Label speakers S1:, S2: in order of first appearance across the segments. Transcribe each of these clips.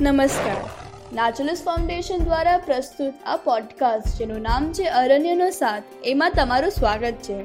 S1: નમસ્કાર. નાચુલસ ફાઉન્ડેશન દ્વારા પ્રસ્તુત આ પોડકાસ્ટ જેનું નામ છે અરણ્યનો સાથ. એમાં તમારું સ્વાગત છે.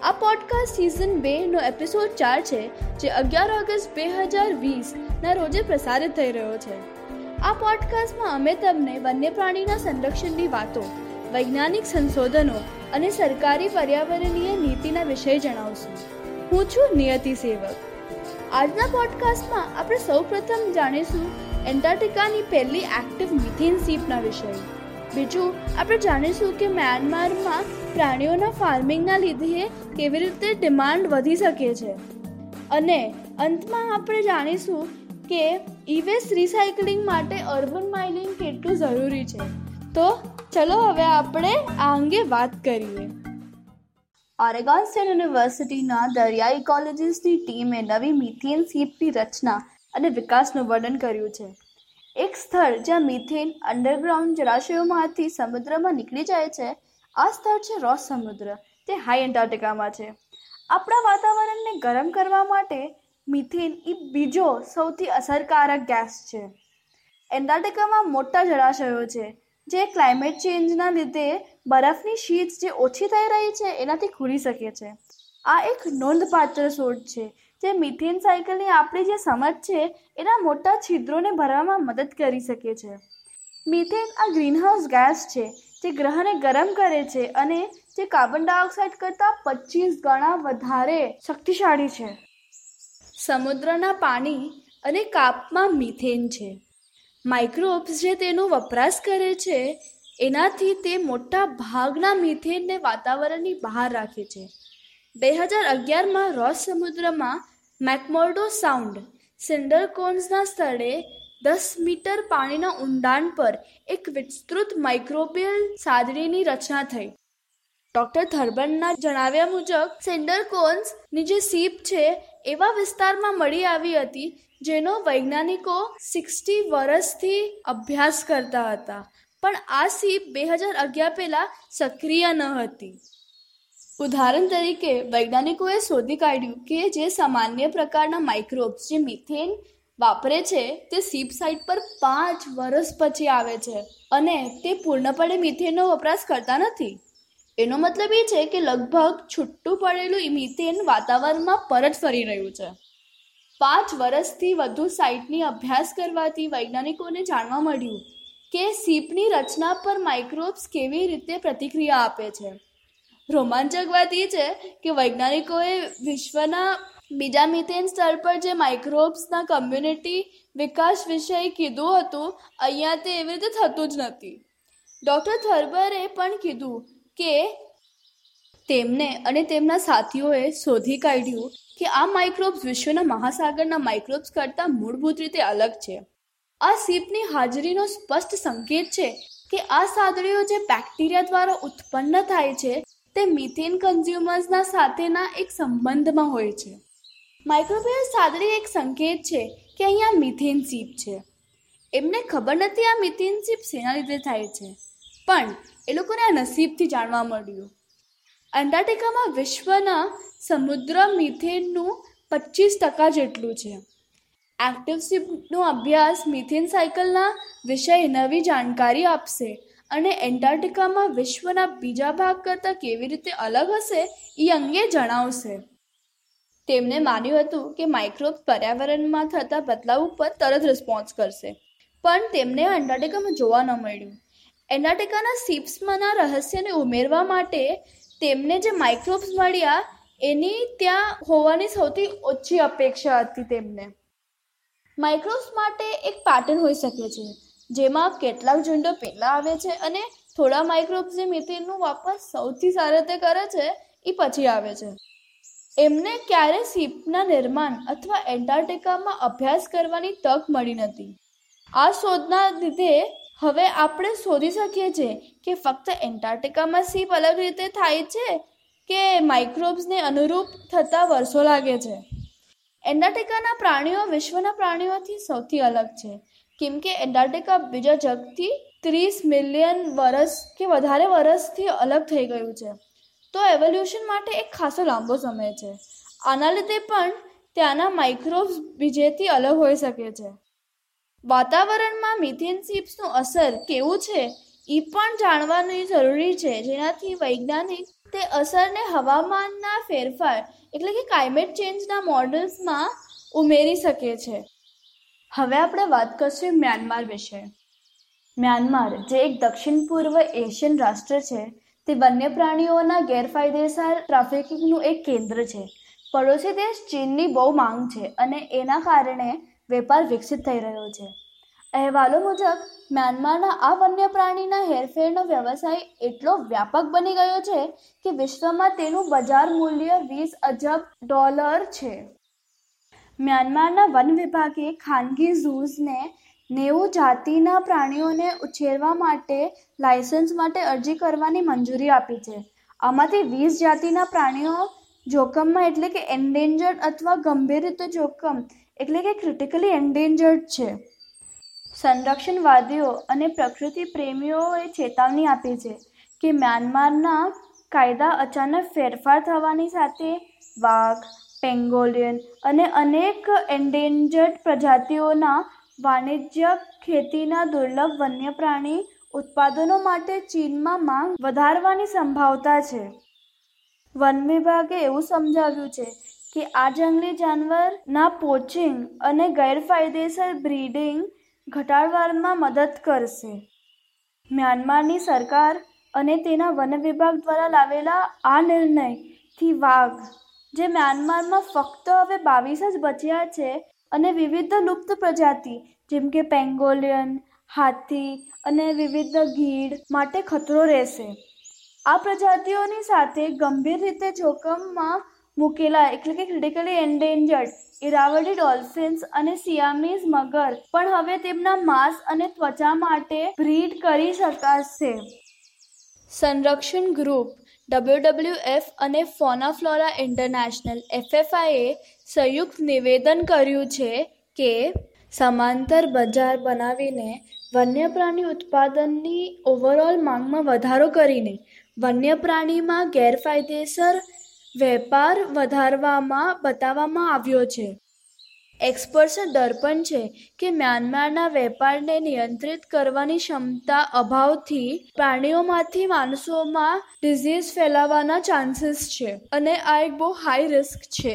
S1: આ પોડકાસ્ટ સિઝન બેનો એપિસોડ ચાર છે, જે અગિયાર ઓગસ્ટ બે હજાર વીસના રોજે પ્રસારિત થઈ રહ્યો છે. આ પોડકાસ્ટમાં અમે તમને વન્ય પ્રાણીના સંરક્ષણની વાતો, વૈજ્ઞાનિક સંશોધનો અને સરકારી પર્યાવરણીય નીતિના વિષય જણાવશું. હું છું નિયતિ સેવક. આજના પોડકાસ્ટમાં આપણે સૌપ્રથમ જાણીશું એન્ટાર્ટિકાની પહેલી એક્ટિવ મિથેન સીપના વિષય બીજું, આપણે જાણીશું કે મ્યાનમારમાં પ્રાણીઓના ફાર્મિંગના લીધે કેવી રીતે ડિમાન્ડ વધી શકે છે. અને અંતમાં આપણે જાણીશું કે ઇવેસ્ટ રિસાયકલિંગ માટે અર્બન માઇનિંગ કેટલું જરૂરી છે. તો ચલો હવે આપણે આ અંગે વાત કરીએ. ઓરેગોન સ્ટેટ યુનિવર્સિટીના દરિયાઈ ઇકોલોજીસ્ટની ટીમે નવી મિથેન સીપની રચના અને વિકાસનું વર્ણન કર્યું છે. એક સ્થળ જ્યાં મિથેન અંડરગ્રાઉન્ડ જળાશયોમાંથી સમુદ્રમાં નીકળી જાય છે, આ સ્થળ છે રોસ સમુદ્ર. તે હાઈ એન્ટાર્ટિકામાં છે. આપણા વાતાવરણને ગરમ કરવા માટે મિથેન એ બીજો સૌથી અસરકારક ગેસ છે. એન્ટાર્ટિકામાં મોટા જળાશયો છે, જે ક્લાઇમેટ ચેન્જના લીધે બરફની શીટ્સ જે ઓછી થઈ રહી છે, એનાથી ખુલી શકે છે. આ એક નોંધપાત્ર શોધ છે જે મિથેન સાયકલની આપણી જે સમજ છે, એના મોટા છિદ્રોને ભરવામાં મદદ કરી શકે છે. મિથેન આ ગ્રીનહાઉસ ગેસ છે, જે ગ્રહને ગરમ કરે છે અને જે કાર્બન ડાયોક્સાઇડ કરતાં પચીસ ગણા વધારે શક્તિશાળી છે. સમુદ્રના પાણી અને કાપમાં મિથેન છે. માઇક્રોબ્સ જે તેનો વપરાશ કરે છે, એનાથી તે મોટા ભાગના મિથેનને વાતાવરણની બહાર રાખે છે. બે હજાર અગિયારમાં રોસ સમુદ્રમાં મેકમોર્ડો સાઉન્ડ સિન્ડરકોન્સના સ્થળે દસ મીટર પાણીના ઊંડાણ પર એક વિસ્તૃત માઇક્રોબિયલ સાદડીની રચના થઈ. ડૉક્ટર થર્બનના જણાવ્યા મુજબ સેન્ડરકોન્સની જે સીપ છે એવા વિસ્તારમાં મળી આવી હતી જેનો વૈજ્ઞાનિકો સિક્સટી વર્ષથી અભ્યાસ કરતા હતા. પણ આ સીપ બે હજાર અગિયાર પહેલાં સક્રિય ન હતી. ઉદાહરણ તરીકે, વૈજ્ઞાનિકોએ શોધી કાઢ્યું કે જે સામાન્ય પ્રકારના માઇક્રોબ્સ જે મિથેન વાપરે છે, તે સીપ સાઇટ પર પાંચ વર્ષ પછી આવે છે અને તે પૂર્ણપણે મિથેનનો વપરાશ કરતા નથી. એનો મતલબ એ છે કે લગભગ છૂટું પડેલું મિથેન વાતાવરણમાં પરત ફરી રહ્યું છે. પાંચ વર્ષથી વધુ સાઇટની અભ્યાસ કરવાથી વૈજ્ઞાનિકોને જાણવા મળ્યું કે સીપની રચના પર માઇક્રોબ્સ કેવી રીતે પ્રતિક્રિયા આપે છે. રોમાંચક વાત એ છે કે વૈજ્ઞાનિકોએ વિશ્વના બીજા મિથેન સ્તર પર જે માઇક્રોબ્સના કમ્યુનિટી વિકાસ વિષય કીધું હતું, અહીંયા તે એવી રીતે થતું જ નથી. ડૉક્ટર થર્બરે પણ કીધું કે તેમને અને તેમના સાથીઓએ શોધી કાઢ્યું કે આ માઇક્રોબ્સ વિશ્વના મહાસાગરના માઇક્રોબ્સ કરતાં મૂળભૂત રીતે અલગ છે. આ સીપની હાજરીનો સ્પષ્ટ સંકેત છે કે આ સાદડીઓ જે બેક્ટેરિયા દ્વારા ઉત્પન્ન થાય છે તે મિથેન કન્ઝ્યુમર્સના સાથેના એક સંબંધમાં હોય છે. માઇક્રોબિયલ સાદડી એક સંકેત છે કે અહીંયા મિથેન સીપ છે. એમને ખબર નથી આ મિથેન સીપ શેના લીધે થાય છે. પણ એ લોકોને આ નસીબથી જાણવા મળ્યું. અંટાર્ટિકામાં વિશ્વના સમુદ્ર મિથેનનું પચીસ ટકા જેટલું છે. એક્ટિવ સીપનો અભ્યાસ મિથેન સાયકલના વિષય નવી જાણકારી આપશે. અને એન્ટાર્ટિકામાં વિશ્વના બીજા ભાગ કરતાં કેવી રીતે અલગ હશે, એ અંગે જણાવશે. તેમણે માન્યું હતું કે માઇક્રોબ્સ પર્યાવરણમાં થતા બદલાવ ઉપર તરત રિસ્પોન્સ કરશે. પણ તેમને એન્ટાર્ટિકામાં જોવા ન મળ્યું. એન્ટાર્ટિકાના સીપ્સમાંના રહસ્યને ઉમેરવા માટે તેમને જે માઇક્રોબ્સ મળ્યા, એની ત્યાં હોવાની સૌથી ઓછી અપેક્ષા હતી તેમને. માઇક્રોબ્સ માટે એક પેટર્ન હોઈ શકે છે. જેમાં કેટલાક ઝુંડો પહેલાં આવે છે અને થોડા માઇક્રોબ્સ જે મિથેનનું વાપર સૌથી સારી રીતે કરે છે એ પછી આવે છે. એમને ક્યારે સીપના નિર્માણ અથવા એન્ટાર્ટિકામાં અભ્યાસ કરવાની તક મળી નથી. આ શોધના લીધે હવે આપણે શોધી શકીએ છીએ કે ફક્ત એન્ટાર્ટિકામાં સીપ અલગ રીતે થાય છે કે માઇક્રોબ્સને અનુરૂપ થતાં વર્ષો લાગે છે. એન્ટાર્ટિકાના પ્રાણીઓ વિશ્વના પ્રાણીઓથી સૌથી અલગ છે. કેમ કે એન્ટાર્ટિકા બીજા જગથી ત્રીસ મિલિયન વર્ષ કે વધારે વર્ષથી અલગ થઈ ગયું છે. તો એવોલ્યુશન માટે એક ખાસો લાંબો સમય છે. આના લીધે પણ ત્યાંના માઇક્રોવ્સ બીજેથી અલગ હોઈ શકે છે. વાતાવરણમાં મિથેન સીપ્સનું અસર કેવું છે? એ પણ જાણવાની જરૂરી છે. જેનાથી વૈજ્ઞાનિક તે અસરને હવામાનના ફેરફાર એટલે કે ક્લાઇમેટ ચેન્જના મોડલ્સમાં ઉમેરી શકે છે. હવે આપણે વાત કરશું મ્યાનમાર વિશે. મ્યાનમાર, જે એક દક્ષિણ પૂર્વ એશિયન રાષ્ટ્ર છે, તે વન્ય પ્રાણીઓના ગેરફાયદેસર ટ્રાફિકિંગનું એક કેન્દ્ર છે. પડોશી દેશ ચીનની બહુ માંગ છે અને એના કારણે વેપાર વિકસિત થઈ રહ્યો છે. અહેવાલો મુજબ, મ્યાનમારના આ વન્ય પ્રાણીના હેરફેરનો વ્યવસાય એટલો વ્યાપક બની ગયો છે કે વિશ્વમાં તેનું બજાર મૂલ્ય વીસ અજબ ડોલર છે. મ્યાનમારના વન વિભાગે ખાનગી ઝૂઝને નેવું જાતિના પ્રાણીઓને ઉછેરવા માટે લાયસન્સ માટે અરજી કરવાની મંજૂરી આપી છે. આમાંથી વીસ જાતિના પ્રાણીઓ જોખમમાં એટલે કે એન્ડેન્જર્ડ અથવા ગંભીર રીતે જોખમ એટલે કે ક્રિટિકલી એન્ડેન્જર્ડ છે. સંરક્ષણવાદીઓ અને પ્રકૃતિ પ્રેમીઓએ ચેતવણી આપી છે કે મ્યાનમારના કાયદા અચાનક ફેરફાર થવાની સાથે વાઘ પેંગોલિયન અને અનેક એન્ડેન્જર્ડ પ્રજાતિઓના વાણિજ્ય ખેતીના દુર્લભ વન્ય પ્રાણી ઉત્પાદનો માટે ચીનમાં માંગ વધારવાની સંભાવના છે. વન વિભાગે એવું સમજાવ્યું છે કે આ જંગલી જાનવરના પોચિંગ અને ગેરફાયદેસર બ્રીડિંગ ઘટાડવામાં મદદ કરશે. મ્યાનમારની સરકાર અને તેના વન વિભાગ દ્વારા લાવેલા આ નિર્ણયથી વાઘ જે મ્યાનમારમાં ફક્ત હવે બાવીસ જ બચ્યા છે અને વિવિધ લુપ્ત પ્રજાતિ, જેમ કે પેંગોલિયન, હાથી અને વિવિધ ગીડ માટે ખતરો રહેશે. આ પ્રજાતિઓની સાથે ગંભીર રીતે જોખમમાં મૂકેલા એટલે કે ક્રિટિકલી એન્ડેન્જર્ડ ઇરાવડી ડોલ્ફિન્સ અને સિયામીઝ મગર પણ હવે તેમના માંસ અને ત્વચા માટે બ્રીડ કરી શકાશે. સંરક્ષણ ગ્રુપ ડબલ્યુડબલ્યુએફ અને ફોનાફ્લોરા ઇન્ટરનેશનલ એફએફઆઈએ સંયુક્ત નિવેદન કર્યું છે કે સમાંતર બજાર બનાવીને વન્ય પ્રાણી ઉત્પાદનની ઓવરઓલ માંગમાં વધારો કરીને વન્ય પ્રાણીમાં ગેરફાયદેસર વેપાર વધારવામાં બતાવવામાં આવ્યો છે. એક્સપર્ટ્સનો દર્પણ છે કે મ્યાનમારના વેપારને નિયંત્રિત કરવાની ક્ષમતા અભાવથી પ્રાણીઓમાંથી માણસોમાં ડિઝીઝ ફેલાવાના ચાન્સીસ છે અને આ એક બહુ હાઈ રિસ્ક છે.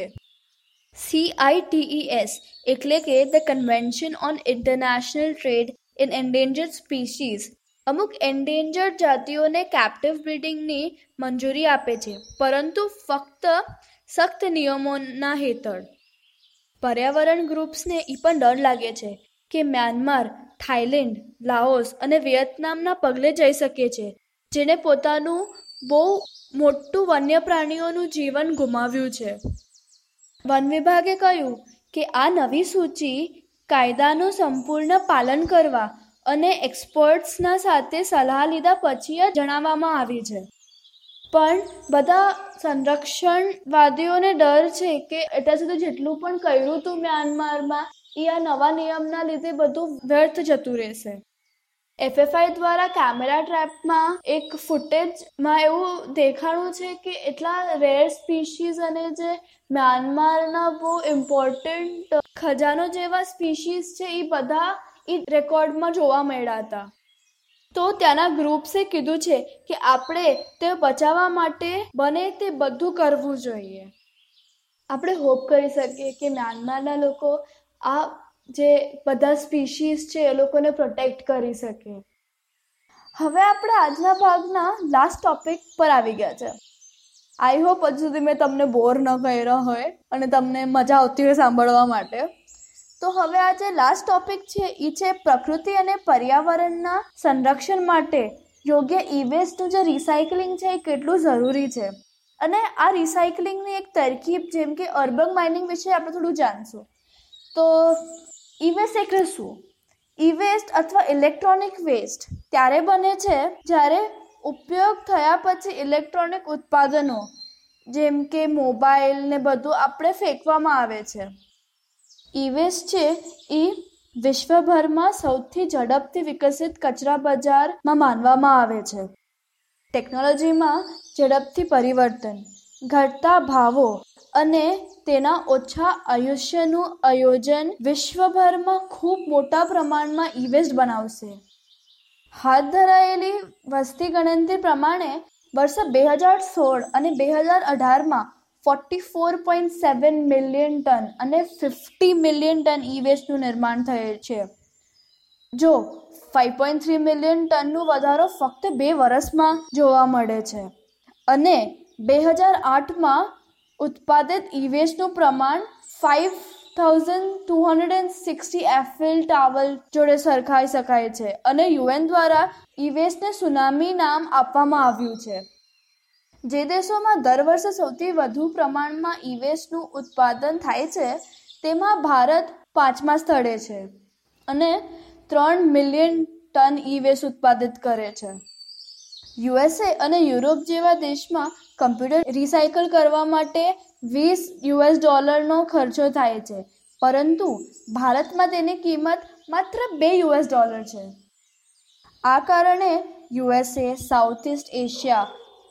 S1: C I T E S એટલે કે the convention on international trade in endangered species અમુક એન્ડેન્જર્ડ જાતિઓને કેપ્ટિવ બ્રીડિંગની મંજૂરી આપે છે, પરંતુ ફક્ત સખ્ત નિયમોના હેઠળ. પર્યાવરણ ગ્રુપ્સને એ પણ ડર લાગે છે કે મ્યાનમાર થાઈલેન્ડ લાઓસ અને વિયેતનામના પગલે જઈ શકે છે જેને પોતાનું બહુ મોટું વન્ય પ્રાણીઓનું જીવન ગુમાવ્યું છે. વન વિભાગે કહ્યું કે આ નવી સૂચિ કાયદાનું સંપૂર્ણ પાલન કરવા અને એક્સપર્ટ્સના સાથે સલાહ લીધા પછી જ જણાવવામાં આવી છે. પણ બધા સંરક્ષણવાદીઓને ડર છે કે અત્યાર સુધી જેટલું પણ કર્યું હતું મ્યાનમારમાં, એ આ નવા નિયમના લીધે બધું વ્યર્થ જતું રહેશે. એફએફઆઈ દ્વારા કેમેરા ટ્રેપમાં એક ફૂટેજમાં એવું દેખાણું છે કે એટલા રેર સ્પીશીઝ અને જે મ્યાનમારના બહુ ઇમ્પોર્ટન્ટ ખજાનો જેવા સ્પીશીઝ છે, એ બધા એ રેકોર્ડમાં જોવા મળ્યા હતા. તો ત્યાંના ગ્રુપ્સે કીધું છે કે આપણે તે બચાવવા માટે બને તે બધું કરવું જોઈએ. આપણે હોપ કરી શકીએ કે મ્યાનમારના લોકો આ જે બધા સ્પીશીસ છે એ લોકોને પ્રોટેક્ટ કરી શકે. હવે આપણે આજના ભાગના લાસ્ટ ટોપિક પર આવી ગયા છે. આઈ હોપ હજુ સુધી મેં તમને બોર ન કર્યો હોય અને તમને મજા આવતી હોય સાંભળવા માટે. તો હવે આ જે લાસ્ટ ટોપિક છે એ છે પ્રકૃતિ અને પર્યાવરણના સંરક્ષણ માટે. યોગ્ય ઇવેસ્ટનું જે રિસાયકલિંગ છે, એ કેટલું જરૂરી છે? અને આ રિસાયકલિંગની એક તરકીબ જેમ કે અર્બન માઇનિંગ વિશે આપણે થોડું જાણશું. તો ઇવેસ્ટ એટલે શું? ઇવેસ્ટ અથવા ઇલેક્ટ્રોનિક વેસ્ટ ત્યારે બને છે જ્યારે ઉપયોગ થયા પછી ઇલેક્ટ્રોનિક ઉત્પાદનો, જેમ કે મોબાઈલ ને બધું આપણે ફેંકવામાં આવે છે. ઇવેસ્ટ છે, એ વિશ્વભરમાં સૌથી ઝડપથી વિકસિત કચરા બજારમાં માનવામાં આવે છે. ટેકનોલોજીમાં ઝડપથી પરિવર્તન, ઘટતા ભાવો અને તેના ઓછા આયુષ્યનું આયોજન વિશ્વભરમાં ખૂબ મોટા પ્રમાણમાં ઇવેસ્ટ બનાવશે. હાથ ધરાયેલી વસ્તી ગણતરી પ્રમાણે વર્ષ બે હજાર સોળ અને બે હજાર અઢારમાં forty four point seven million ton અને ફિફ્ટી મિલિયન ટન ઈ વેસ્ટનું નિર્માણ થયેલ છે. જો ફાઇવ પોઈન્ટ થ્રી મિલિયન ટનનું વધારો ફક્ત બે વર્ષમાં જોવા મળે છે અને બે હજાર આઠમાં ઉત્પાદિત ઈ વેસ્ટનું પ્રમાણ five thousand two hundred and sixty Eiffel Tower જોડે સરખાઈ શકાય છે અને યુએન દ્વારા ઇવેસ્ટને સુનામી નામ આપવામાં આવ્યું છે. જે દેશોમાં દર વર્ષે સૌથી વધુ પ્રમાણમાં ઇવેસ્ટનું ઉત્પાદન થાય છે, તેમાં ભારત પાંચમા સ્થળે છે અને ત્રણ મિલિયન ટન ઇવેસ્ટ ઉત્પાદિત કરે છે. યુએસએ અને યુરોપ જેવા દેશમાં કમ્પ્યુટર રિસાયકલ કરવા માટે વીસ યુએસ ડોલરનો ખર્ચો થાય છે, પરંતુ ભારતમાં તેની કિંમત માત્ર બે યુએસ ડોલર છે. આ કારણે USA South East Asia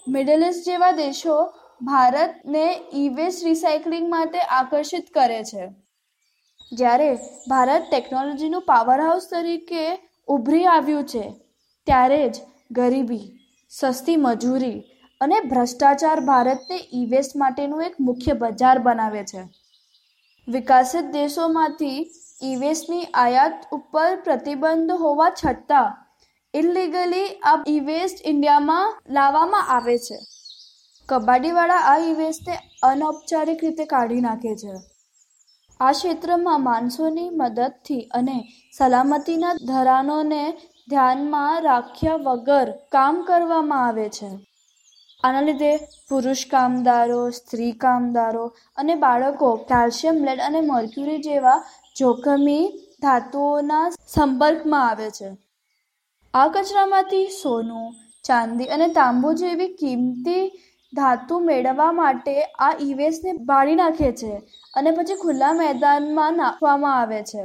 S1: Middle East જેવા દેશો ભારતને ઈ વેસ્ટ રિસાયકલિંગ માટે આકર્ષિત કરે છે. જ્યારે ભારત ટેકનોલોજીનું પાવર હાઉસ તરીકે ઉભરી આવ્યું છે, ત્યારે જ ગરીબી, સસ્તી મજૂરી અને ભ્રષ્ટાચાર ભારતને ઈ વેસ્ટ માટેનું એક મુખ્ય બજાર બનાવે છે. વિકસિત દેશોમાંથી ઈ વેસ્ટની આયાત ઉપર પ્રતિબંધ હોવા છતાં ઇલીગલી આ ઈ વેસ્ટ ઇન્ડિયામાં લાવવામાં આવે છે. કબાડીવાળા આ ઈ વેસ્ટને અનૌપચારિક રીતે કાઢી નાખે છે. આ ક્ષેત્રમાં માણસોની મદદથી અને સલામતીના ધરાનોને ધ્યાનમાં રાખ્યા વગર કામ કરવામાં આવે છે. આના લીધે પુરુષ કામદારો, સ્ત્રી કામદારો અને બાળકો કેલ્શિયમ લેડ અને મર્ક્યુરી જેવા જોખમી ધાતુઓના સંપર્કમાં આવે છે. આ કચરામાંથી સોનું, ચાંદી અને તાંબુ જેવી કિંમતી ધાતુ મેળવવા માટે આ ઇવેસ્ટને બાળી નાખે છે અને પછી ખુલ્લા મેદાનમાં નાખવામાં આવે છે.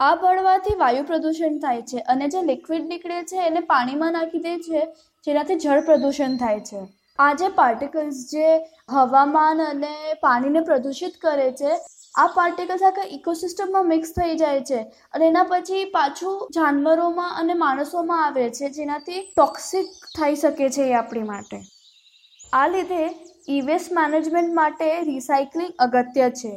S1: આ બળવાથી વાયુ પ્રદૂષણ થાય છે અને જે લિક્વિડ નીકળે છે એને પાણીમાં નાખી દે છે, જેનાથી જળ પ્રદૂષણ થાય છે. આ જે પાર્ટિકલ્સ જે હવામાન અને પાણીને પ્રદૂષિત કરે છે આ પાર્ટિકલ્સ આખા ઇકોસિસ્ટમમાં મિક્સ થઈ જાય છે અને એના પછી પાછું જાનવરોમાં અને માણસોમાં આવે છે, જેનાથી ટોક્સિક થઈ શકે છે એ આપણી માટે. આ લીધે ઇવેસ્ટ મેનેજમેન્ટ માટે રિસાયકલિંગ અગત્ય છે.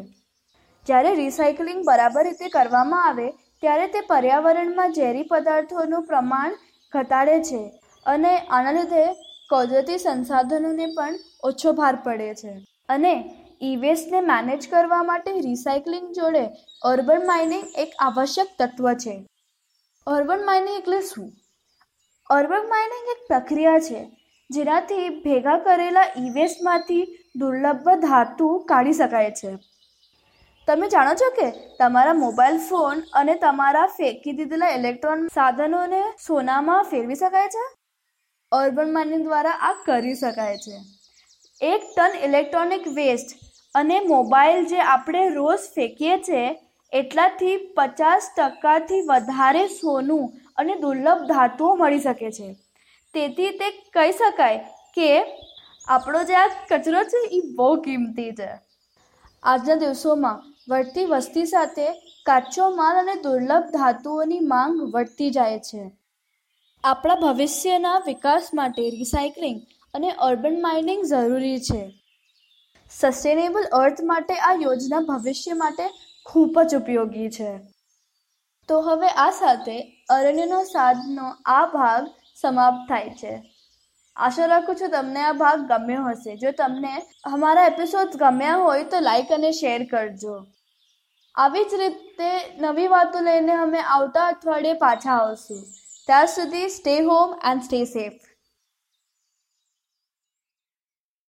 S1: જ્યારે રિસાયકલિંગ બરાબર રીતે કરવામાં આવે, ત્યારે તે પર્યાવરણમાં ઝેરી પદાર્થોનું પ્રમાણ ઘટાડે છે અને આના લીધે કુદરતી સંસાધનોને પણ ઓછો ભાર પડે છે. અને ઈ મેનેજ કરવા માટે રિસાયકલિંગ જોડે અર્બન માઇનિંગ એક આવશ્યક તત્વ છે. અર્બન માઇનિંગ એટલે શું? અર્બન માઇનિંગ એક પ્રક્રિયા છે જેનાથી ભેગા કરેલા ઈ વેસ્ટમાંથી દુર્લભ ધાતુ કાઢી શકાય છે. તમે જાણો છો કે તમારા મોબાઈલ ફોન અને તમારા ફેંકી દીધેલા ઇલેક્ટ્રોન સાધનોને સોનામાં ફેરવી શકાય છે? અર્બન માઇનિંગ દ્વારા આ કરી શકાય છે. એક ટન ઇલેક્ટ્રોનિક વેસ્ટ અને મોબાઈલ જે આપણે રોજ ફેંકીએ છીએ એટલાથી પચાસ ટકાથી વધારે સોનું અને દુર્લભ ધાતુઓ મળી શકે છે. તેથી તે કહી શકાય કે આપણો જે આ કચરો છે એ બહુ કિંમતી છે. આજના દિવસોમાં વધતી વસ્તી સાથે કાચો માલ અને દુર્લભ ધાતુઓની માંગ વધતી જાય છે. આપણા ભવિષ્યના વિકાસ માટે રિસાયકલિંગ અને અર્બન માઇનિંગ જરૂરી છે. સસ્ટેનેબલ અર્થ માટે આ યોજના ભવિષ્ય માટે ખૂબ જ ઉપયોગી છે. તો હવે આ સાથે અરણ્યનો સાધનો આ ભાગ સમાપ્ત થાય છે. આશા રાખું છું તમને આ ભાગ ગમ્યો હશે. જો તમને અમારા એપિસોડ ગમ્યા હોય તો લાઈક અને શેર કરજો. આવી જ રીતે નવી વાતો લઈને અમે આવતા અઠવાડિયે પાછા આવશું. ત્યાં સુધી stay home and stay safe